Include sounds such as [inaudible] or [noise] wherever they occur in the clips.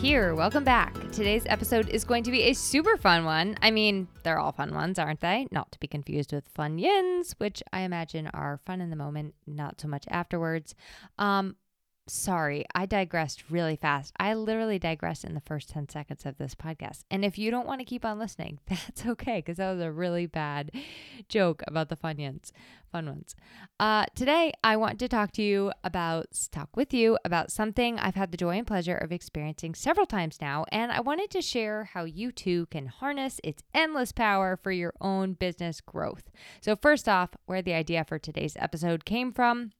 Here. Welcome back. Today's episode is going to be a super fun one. I mean, they're all fun ones, aren't they? Not to be confused with Funyuns, which I imagine are fun in the moment, not so much afterwards. Um, sorry, I digressed really fast. I literally digressed in the first 10 seconds of this podcast. And if you don't want to keep on listening, [laughs] that's okay, because that was a really bad joke about the Funyuns, fun ones. Uh, today, I want to talk to you about, talk with you about something I've had the joy and pleasure of experiencing several times now. And I wanted to share how you too can harness its endless power for your own business growth. So, first off, where the idea for today's episode came from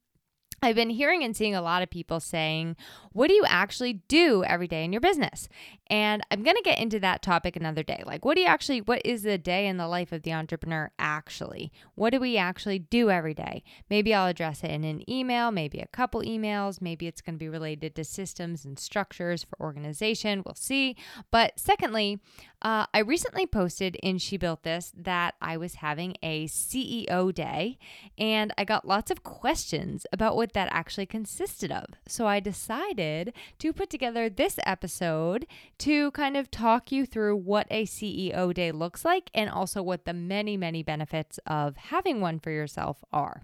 I've been hearing and seeing a lot of people saying, What do you actually do every day in your business? And I'm going to get into that topic another day. Like, what do you actually, what is the day in the life of the entrepreneur actually? What do we actually do every day? Maybe I'll address it in an email, maybe a couple emails, maybe it's going to be related to systems and structures for organization. We'll see. But secondly, uh, I recently posted in She Built This that I was having a CEO day and I got lots of questions about what that actually consisted of. So I decided to put together this episode to kind of talk you through what a CEO day looks like and also what the many, many benefits of having one for yourself are.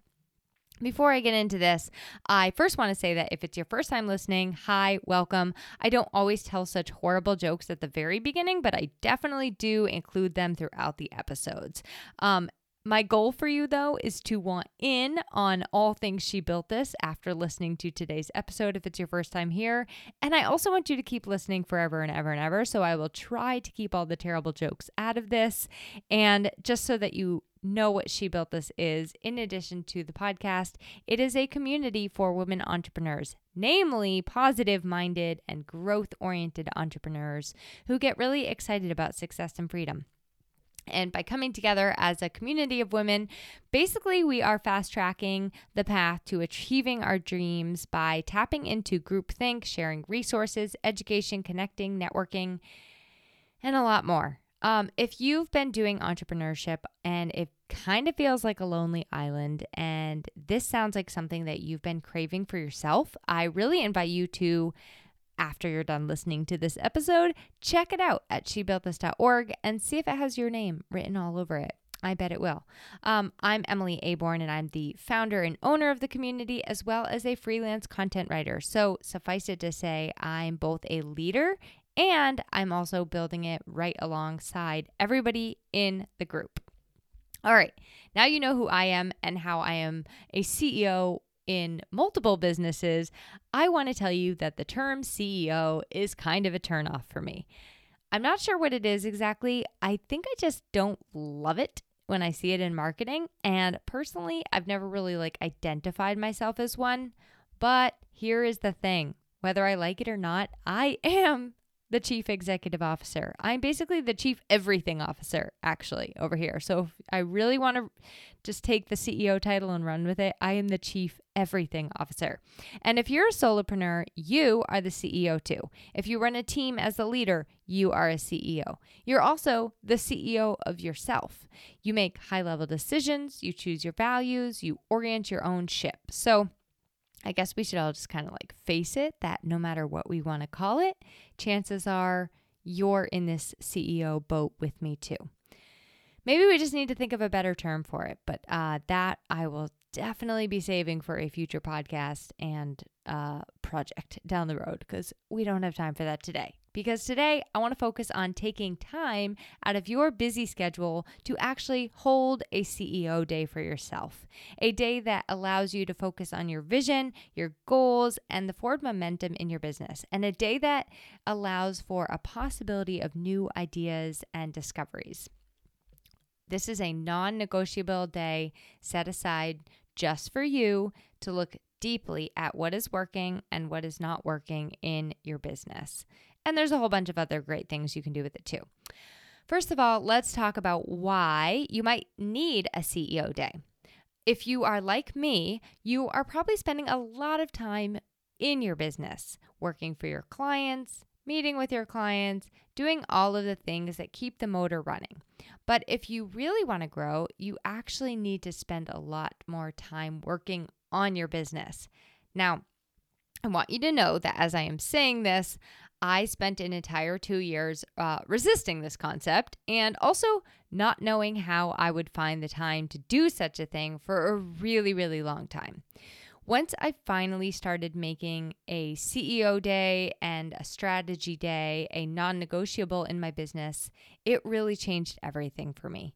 Before I get into this, I first want to say that if it's your first time listening, hi, welcome. I don't always tell such horrible jokes at the very beginning, but I definitely do include them throughout the episodes. Um, my goal for you, though, is to want in on all things She Built This after listening to today's episode if it's your first time here. And I also want you to keep listening forever and ever and ever. So I will try to keep all the terrible jokes out of this. And just so that you know what She Built This is, in addition to the podcast, it is a community for women entrepreneurs, namely positive minded and growth oriented entrepreneurs who get really excited about success and freedom. And by coming together as a community of women, basically we are fast tracking the path to achieving our dreams by tapping into groupthink, sharing resources, education, connecting, networking, and a lot more. Um, if you've been doing entrepreneurship and it kind of feels like a lonely island, and this sounds like something that you've been craving for yourself, I really invite you to after you're done listening to this episode, check it out at shebuiltthis.org and see if it has your name written all over it. I bet it will. Um, I'm Emily Aborn, and I'm the founder and owner of the community, as well as a freelance content writer. So, suffice it to say, I'm both a leader and I'm also building it right alongside everybody in the group. All right, now you know who I am and how I am a CEO in multiple businesses, I want to tell you that the term CEO is kind of a turnoff for me. I'm not sure what it is exactly. I think I just don't love it when I see it in marketing. And personally, I've never really like identified myself as one. But here is the thing whether I like it or not, I am the chief executive officer. I'm basically the chief everything officer, actually, over here. So I really want to just take the CEO title and run with it, I am the chief everything officer. And if you're a solopreneur, you are the CEO too. If you run a team as the leader, you are a CEO. You're also the CEO of yourself. You make high level decisions, you choose your values, you orient your own ship. So I guess we should all just kind of like face it that no matter what we want to call it, chances are you're in this CEO boat with me too. Maybe we just need to think of a better term for it, but uh, that I will definitely be saving for a future podcast and uh, project down the road because we don't have time for that today because today I want to focus on taking time out of your busy schedule to actually hold a CEO day for yourself. A day that allows you to focus on your vision, your goals, and the forward momentum in your business. And a day that allows for a possibility of new ideas and discoveries. This is a non negotiable day set aside just for you to look deeply at what is working and what is not working in your business. And there's a whole bunch of other great things you can do with it too. First of all, let's talk about why you might need a CEO day. If you are like me, you are probably spending a lot of time in your business, working for your clients, meeting with your clients, doing all of the things that keep the motor running. But if you really want to grow, you actually need to spend a lot more time working on your business. Now, I want you to know that as I am saying this, I spent an entire two years uh, resisting this concept and also not knowing how I would find the time to do such a thing for a really, really long time. Once I finally started making a CEO day and a strategy day a non negotiable in my business, it really changed everything for me.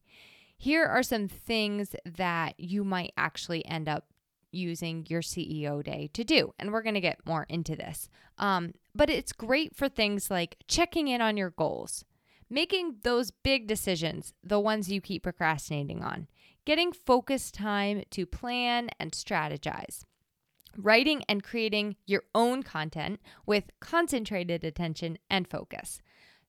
Here are some things that you might actually end up using your CEO day to do. And we're going to get more into this. Um, but it's great for things like checking in on your goals, making those big decisions, the ones you keep procrastinating on, getting focused time to plan and strategize. Writing and creating your own content with concentrated attention and focus,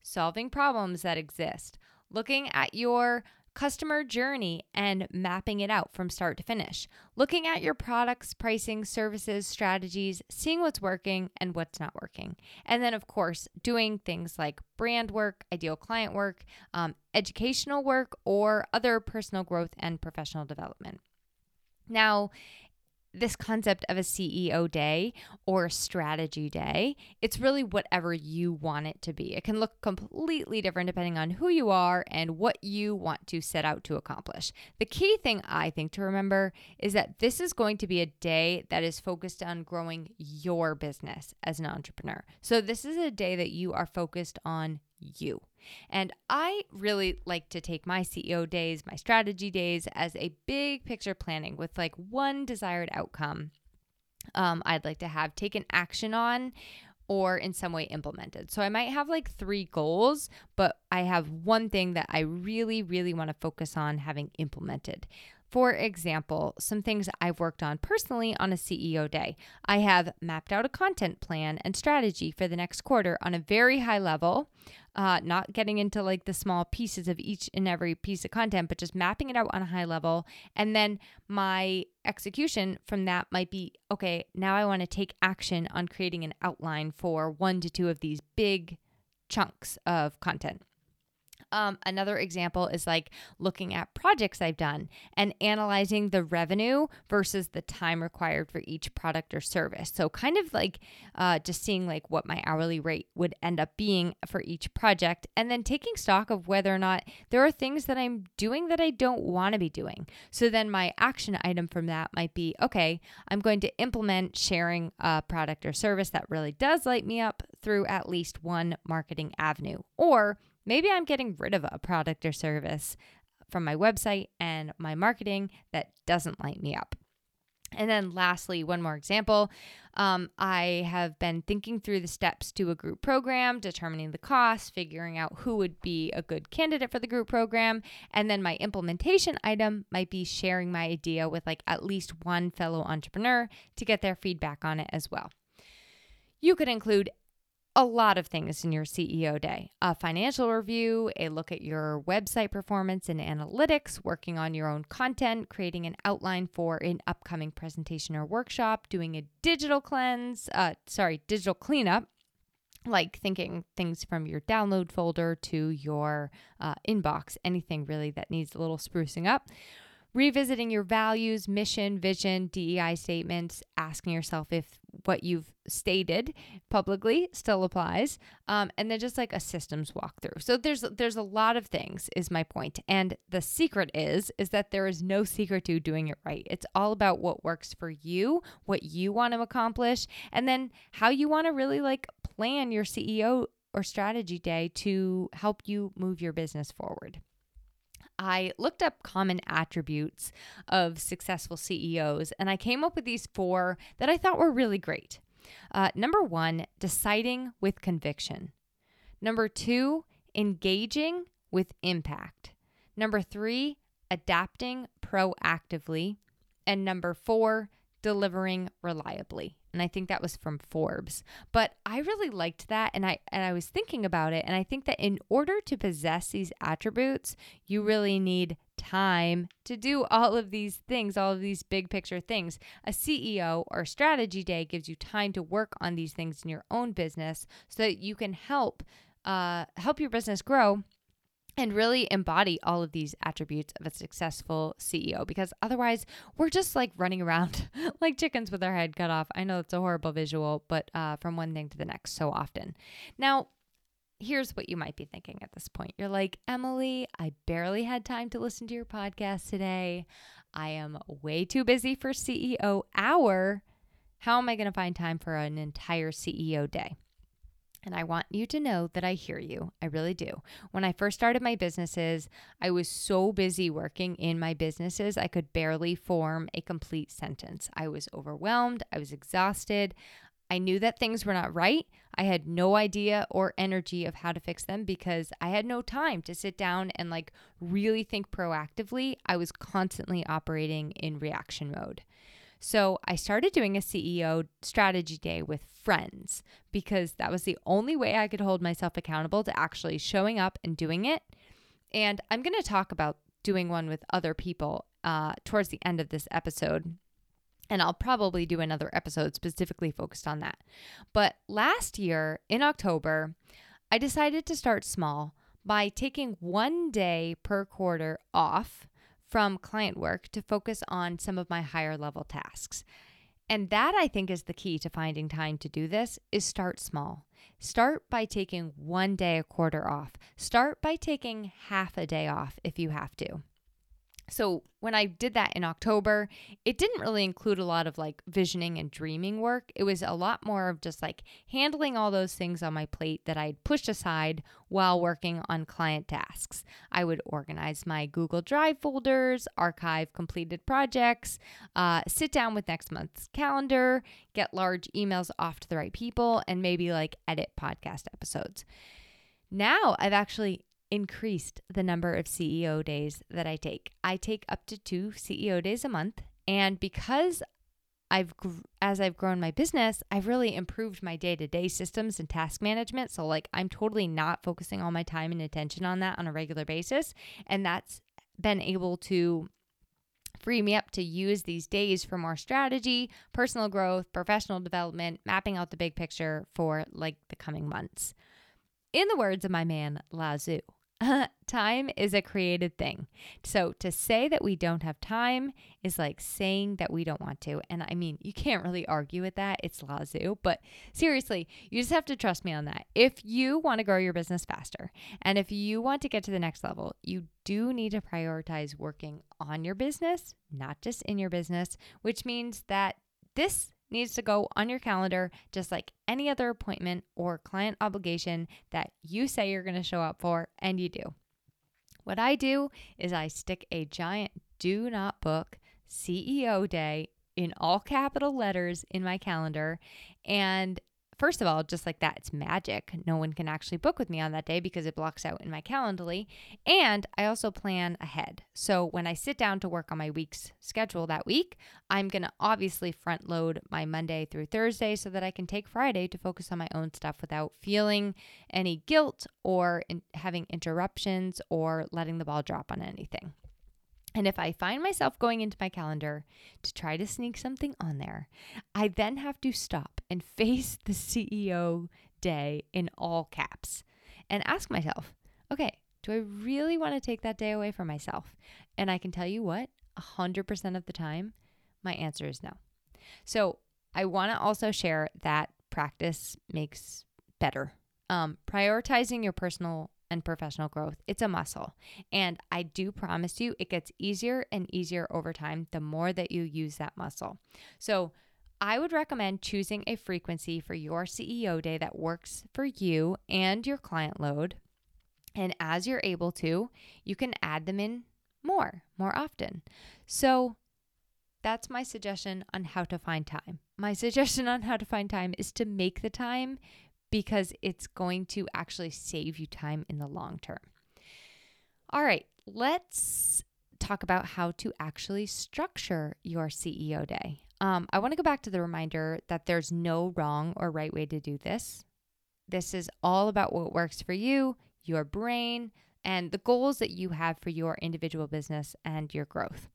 solving problems that exist, looking at your customer journey and mapping it out from start to finish. Looking at your products, pricing, services, strategies, seeing what's working and what's not working. And then, of course, doing things like brand work, ideal client work, um, educational work, or other personal growth and professional development. Now, this concept of a CEO day or a strategy day. It's really whatever you want it to be. It can look completely different depending on who you are and what you want to set out to accomplish. The key thing I think to remember is that this is going to be a day that is focused on growing your business as an entrepreneur. So, this is a day that you are focused on you. And I really like to take my CEO days, my strategy days, as a big picture planning with like one desired outcome um, I'd like to have taken action on or in some way implemented. So I might have like three goals, but I have one thing that I really, really want to focus on having implemented. For example, some things I've worked on personally on a CEO day. I have mapped out a content plan and strategy for the next quarter on a very high level, uh, not getting into like the small pieces of each and every piece of content, but just mapping it out on a high level. And then my execution from that might be okay, now I want to take action on creating an outline for one to two of these big chunks of content. Um, another example is like looking at projects I've done and analyzing the revenue versus the time required for each product or service. So, kind of like uh, just seeing like what my hourly rate would end up being for each project, and then taking stock of whether or not there are things that I'm doing that I don't want to be doing. So, then my action item from that might be okay, I'm going to implement sharing a product or service that really does light me up through at least one marketing avenue. Or Maybe I'm getting rid of a product or service from my website and my marketing that doesn't light me up. And then, lastly, one more example. Um, I have been thinking through the steps to a group program, determining the cost, figuring out who would be a good candidate for the group program. And then, my implementation item might be sharing my idea with like at least one fellow entrepreneur to get their feedback on it as well. You could include a lot of things in your CEO day a financial review, a look at your website performance and analytics, working on your own content, creating an outline for an upcoming presentation or workshop, doing a digital cleanse, uh, sorry, digital cleanup. Like thinking things from your download folder to your uh, inbox, anything really that needs a little sprucing up revisiting your values, mission, vision, DEI statements, asking yourself if what you've stated publicly still applies, um, and then just like a systems walkthrough. So there's there's a lot of things is my point, and the secret is is that there is no secret to doing it right. It's all about what works for you, what you want to accomplish, and then how you want to really like plan your CEO or strategy day to help you move your business forward. I looked up common attributes of successful CEOs and I came up with these four that I thought were really great. Uh, number one, deciding with conviction. Number two, engaging with impact. Number three, adapting proactively. And number four, delivering reliably. And I think that was from Forbes. But I really liked that and I and I was thinking about it and I think that in order to possess these attributes, you really need time to do all of these things, all of these big picture things. A CEO or strategy day gives you time to work on these things in your own business so that you can help uh, help your business grow and really embody all of these attributes of a successful CEO because otherwise we're just like running around [laughs] like chickens with our head cut off. I know it's a horrible visual, but uh, from one thing to the next so often. Now, here's what you might be thinking at this point you're like, Emily, I barely had time to listen to your podcast today. I am way too busy for CEO hour. How am I going to find time for an entire CEO day? And I want you to know that I hear you. I really do. When I first started my businesses, I was so busy working in my businesses, I could barely form a complete sentence. I was overwhelmed. I was exhausted. I knew that things were not right. I had no idea or energy of how to fix them because I had no time to sit down and like really think proactively. I was constantly operating in reaction mode. So I started doing a CEO strategy day with friends because that was the only way I could hold myself accountable to actually showing up and doing it. And I'm going to talk about doing one with other people uh, towards the end of this episode. And I'll probably do another episode specifically focused on that. But last year in October, I decided to start small by taking one day per quarter off from client work to focus on some of my higher level tasks. And that I think is the key to finding time to do this is start small. Start by taking one day a quarter off. Start by taking half a day off if you have to. So when I did that in October, it didn't really include a lot of like visioning and dreaming work. It was a lot more of just like handling all those things on my plate that I'd pushed aside while working on client tasks. I would organize my Google Drive folders, archive completed projects, uh, sit down with next month's calendar, get large emails off to the right people, and maybe like edit podcast episodes. Now I've actually increased the number of CEO days that I take. I take up to two CEO days a month. And because I've, as I've grown my business, I've really improved my day to day systems and task management. So, like, I'm totally not focusing all my time and attention on that on a regular basis. And that's been able to free me up to use these days for more strategy, personal growth, professional development, mapping out the big picture for like the coming months. In the words of my man, Tzu, [laughs] time is a created thing. So to say that we don't have time is like saying that we don't want to. And I mean, you can't really argue with that. It's Tzu. But seriously, you just have to trust me on that. If you want to grow your business faster and if you want to get to the next level, you do need to prioritize working on your business, not just in your business, which means that this needs to go on your calendar just like any other appointment or client obligation that you say you're going to show up for, and you do. What I do is I stick a giant do not book CEO day in all capital letters in my calendar and first of all, just like that, it's magic. No one can actually book with me on that day because it blocks out in my Calendly. And I also plan ahead. So when I sit down to work on my week's schedule that week, I'm going to obviously front load my Monday through Thursday so that I can take Friday to focus on my own stuff without feeling any guilt or in having interruptions or letting the ball drop on anything. And if I find myself going into my calendar to try to sneak something on there, I then have to stop and face the CEO day in all caps and ask myself, okay, do I really want to take that day away from myself? And I can tell you what, 100% of the time, my answer is no. So I want to also share that practice makes better. Um, prioritizing your personal and professional growth. It's a muscle. And I do promise you, it gets easier and easier over time the more that you use that muscle. So, I would recommend choosing a frequency for your CEO day that works for you and your client load. And as you're able to, you can add them in more, more often. So, that's my suggestion on how to find time. My [laughs] suggestion on how to find time is to make the time because it's going to actually save you time in the long term. All right, let's talk about how to actually structure your CEO day. Um, I want to go back to the reminder that there's no wrong or right way to do this. This is all about what works for you, your brain, and the goals that you have for your individual business and your growth.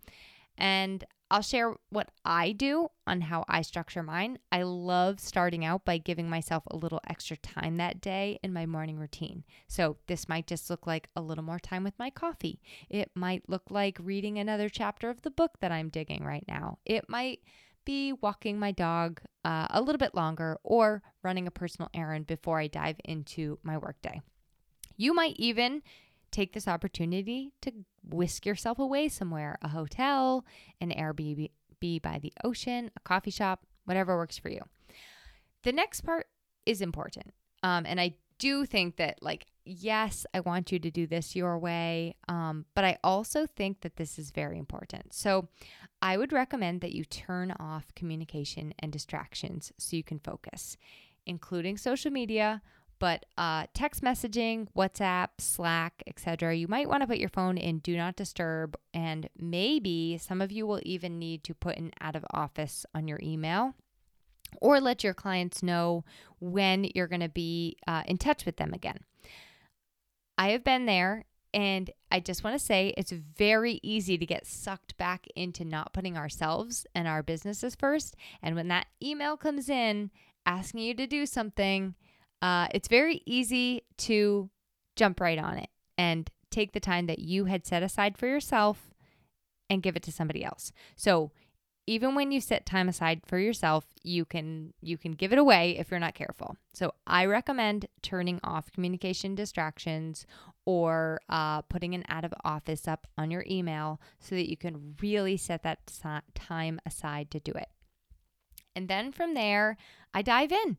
And I'll share what I do on how I structure mine. I love starting out by giving myself a little extra time that day in my morning routine. So, this might just look like a little more time with my coffee. It might look like reading another chapter of the book that I'm digging right now. It might be walking my dog uh, a little bit longer or running a personal errand before I dive into my workday. You might even take this opportunity to whisk yourself away somewhere a hotel, an Airbnb by the ocean, a coffee shop, whatever works for you. The next part is important. Um, and I do think that, like, yes, I want you to do this your way, um, but I also think that this is very important. So I would recommend that you turn off communication and distractions so you can focus, including social media but uh, text messaging, WhatsApp, Slack, etc. You might want to put your phone in do not disturb, and maybe some of you will even need to put an out of office on your email, or let your clients know when you're going to be uh, in touch with them again. I have been there. And I just want to say it's very easy to get sucked back into not putting ourselves and our businesses first. And when that email comes in asking you to do something, uh, it's very easy to jump right on it and take the time that you had set aside for yourself and give it to somebody else. So even when you set time aside for yourself, you can you can give it away if you're not careful. So I recommend turning off communication distractions or uh, putting an out of office up on your email so that you can really set that time aside to do it. And then from there, I dive in.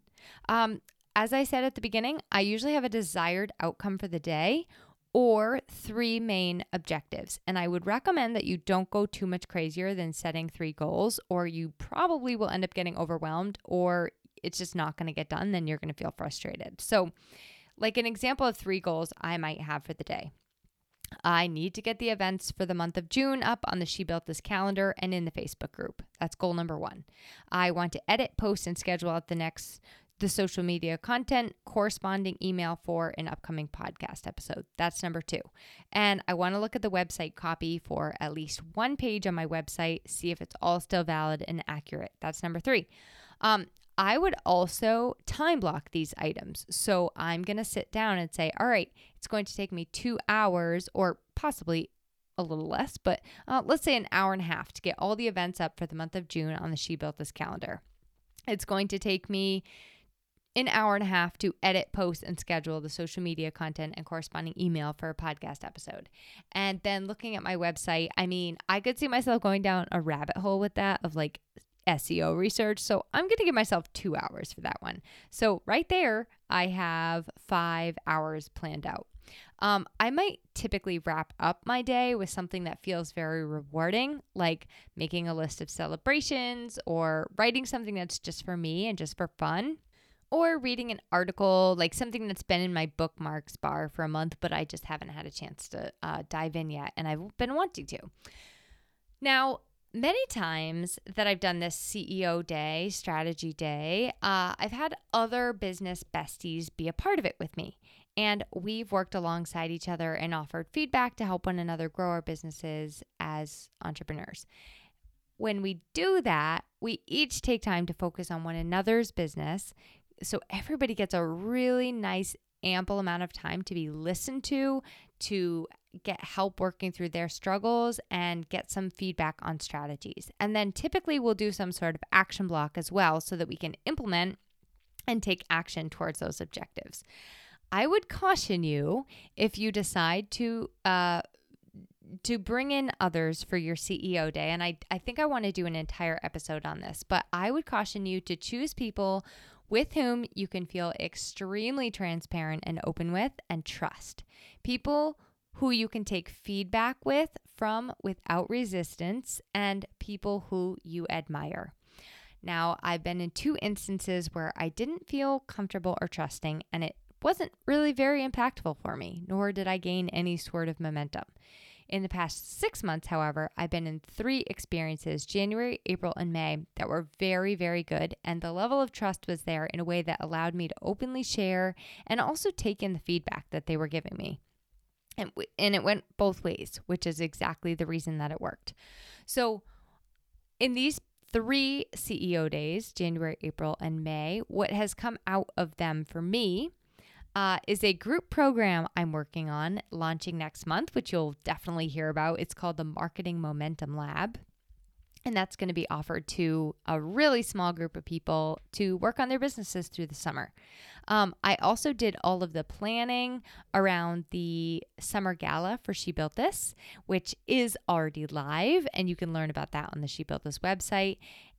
Um, as I said at the beginning, I usually have a desired outcome for the day or three main objectives. And I would recommend that you don't go too much crazier than setting three goals, or you probably will end up getting overwhelmed, or it's just not going to get done. Then you're going to feel frustrated. So, like an example of three goals I might have for the day. I need to get the events for the month of June up on the She Built This calendar and in the Facebook group. That's goal number one. I want to edit, post, and schedule out the next the social media content corresponding email for an upcoming podcast episode. That's number two. And I want to look at the website copy for at least one page on my website, see if it's all still valid and accurate. That's number three. Um, I would also time block these items. So I'm going to sit down and say, all right, it's going to take me two hours or possibly a little less, but uh, let's say an hour and a half to get all the events up for the month of June on the She Built This calendar. It's going to take me an hour and a half to edit, post, and schedule the social media content and corresponding email for a podcast episode. And then looking at my website, I mean, I could see myself going down a rabbit hole with that of like SEO research. So I'm going to give myself two hours for that one. So right there, I have five hours planned out. Um, I might typically wrap up my day with something that feels very rewarding, like making a list of celebrations or writing something that's just for me and just for fun or reading an article, like something that's been in my bookmarks bar for a month, but I just haven't had a chance to uh, dive in yet, and I've been wanting to. Now, many times that I've done this CEO day, strategy day, uh, I've had other business besties be a part of it with me. And we've worked alongside each other and offered feedback to help one another grow our businesses as entrepreneurs. When we do that, we each take time to focus on one another's business, so everybody gets a really nice ample amount of time to be listened to, to get help working through their struggles and get some feedback on strategies. And then typically we'll do some sort of action block as well so that we can implement and take action towards those objectives. I would caution you if you decide to uh, to bring in others for your CEO day, and I, I think I want to do an entire episode on this, but I would caution you to choose people with whom you can feel extremely transparent and open with and trust. People who you can take feedback with from without resistance and people who you admire. Now, I've been in two instances where I didn't feel comfortable or trusting, and it wasn't really very impactful for me, nor did I gain any sort of momentum. In the past six months, however, I've been in three experiences January, April, and May that were very, very good. And the level of trust was there in a way that allowed me to openly share and also take in the feedback that they were giving me. And, and it went both ways, which is exactly the reason that it worked. So, in these three CEO days, January, April, and May, what has come out of them for me uh, is a group program I'm working on launching next month, which you'll definitely hear about. It's called the Marketing Momentum Lab. And that's going to be offered to a really small group of people to work on their businesses through the summer. Um, I also did all of the planning around the summer gala for She Built This, which is already live, and you can learn about that on the She Built This website.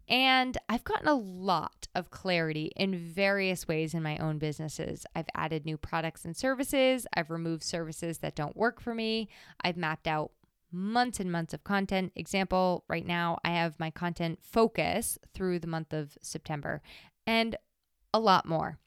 And I've gotten a lot of clarity in various ways in my own businesses. I've added new products and services. I've removed services that don't work for me. I've mapped out months and months of content. Example, right now I have my content focus through the month of September and a lot more.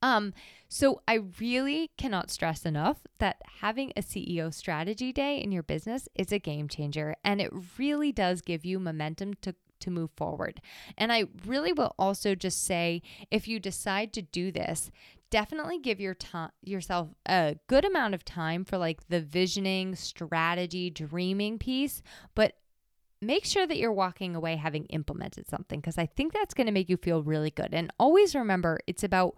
Um, so I really cannot stress enough that having a CEO strategy day in your business is a game changer and it really does give you momentum to to move forward. And I really will also just say if you decide to do this, definitely give your time yourself a good amount of time for like the visioning, strategy, dreaming piece, but make sure that you're walking away having implemented something because I think that's going to make you feel really good. And always remember it's about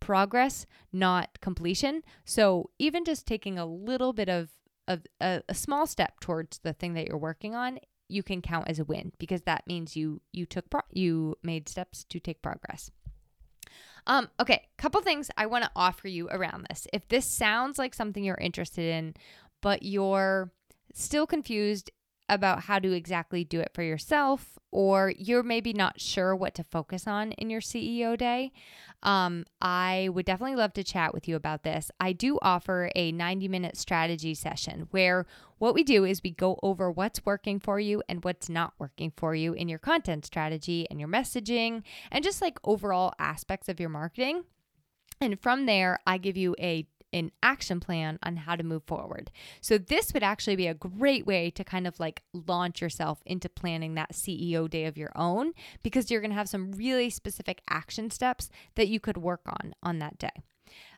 progress, not completion. So even just taking a little bit of of a, a small step towards the thing that you're working on you can count as a win because that means you you took pro- you made steps to take progress. Um, okay, couple things I want to offer you around this. If this sounds like something you're interested in, but you're still confused about how to exactly do it for yourself, or you're maybe not sure what to focus on in your CEO day, um, I would definitely love to chat with you about this. I do offer a 90 minute strategy session where what we do is we go over what's working for you and what's not working for you in your content strategy and your messaging and just like overall aspects of your marketing. And from there, I give you a an action plan on how to move forward. So, this would actually be a great way to kind of like launch yourself into planning that CEO day of your own because you're going to have some really specific action steps that you could work on on that day.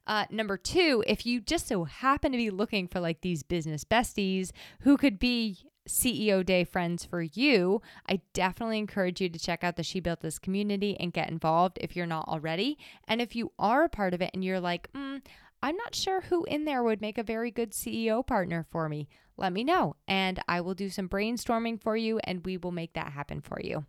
Uh, number two, if you just so happen to be looking for like these business besties who could be CEO Day friends for you, I definitely encourage you to check out the She Built This community and get involved if you're not already. And if you are a part of it and you're like, mm, I'm not sure who in there would make a very good CEO partner for me. Let me know, and I will do some brainstorming for you, and we will make that happen for you.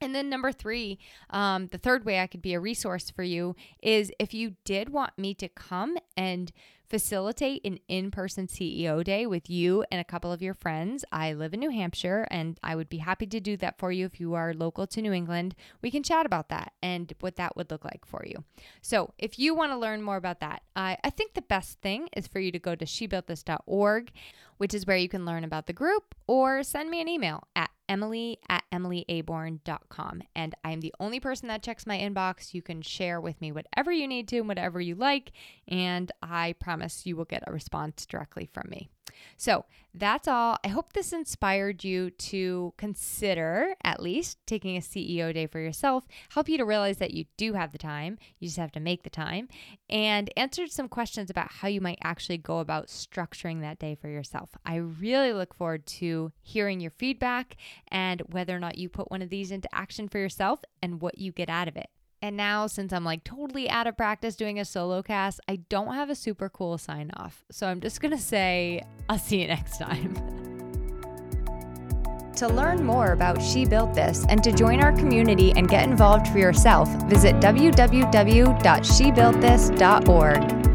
And then, number three, um, the third way I could be a resource for you is if you did want me to come and facilitate an in person CEO day with you and a couple of your friends. I live in New Hampshire and I would be happy to do that for you if you are local to New England. We can chat about that and what that would look like for you. So, if you want to learn more about that, I, I think the best thing is for you to go to shebuiltthis.org, which is where you can learn about the group, or send me an email at emily at emilyaborn.com. And I'm the only person that checks my inbox. You can share with me whatever you need to, whatever you like, and I promise you will get a response directly from me. So that's all. I hope this inspired you to consider at least taking a CEO day for yourself, help you to realize that you do have the time. You just have to make the time, and answered some questions about how you might actually go about structuring that day for yourself. I really look forward to hearing your feedback and whether or not you put one of these into action for yourself and what you get out of it. And now, since I'm like totally out of practice doing a solo cast, I don't have a super cool sign off. So I'm just going to say, I'll see you next time. [laughs] To learn more about She Built This and to join our community and get involved for yourself, visit www.shebuiltthis.org.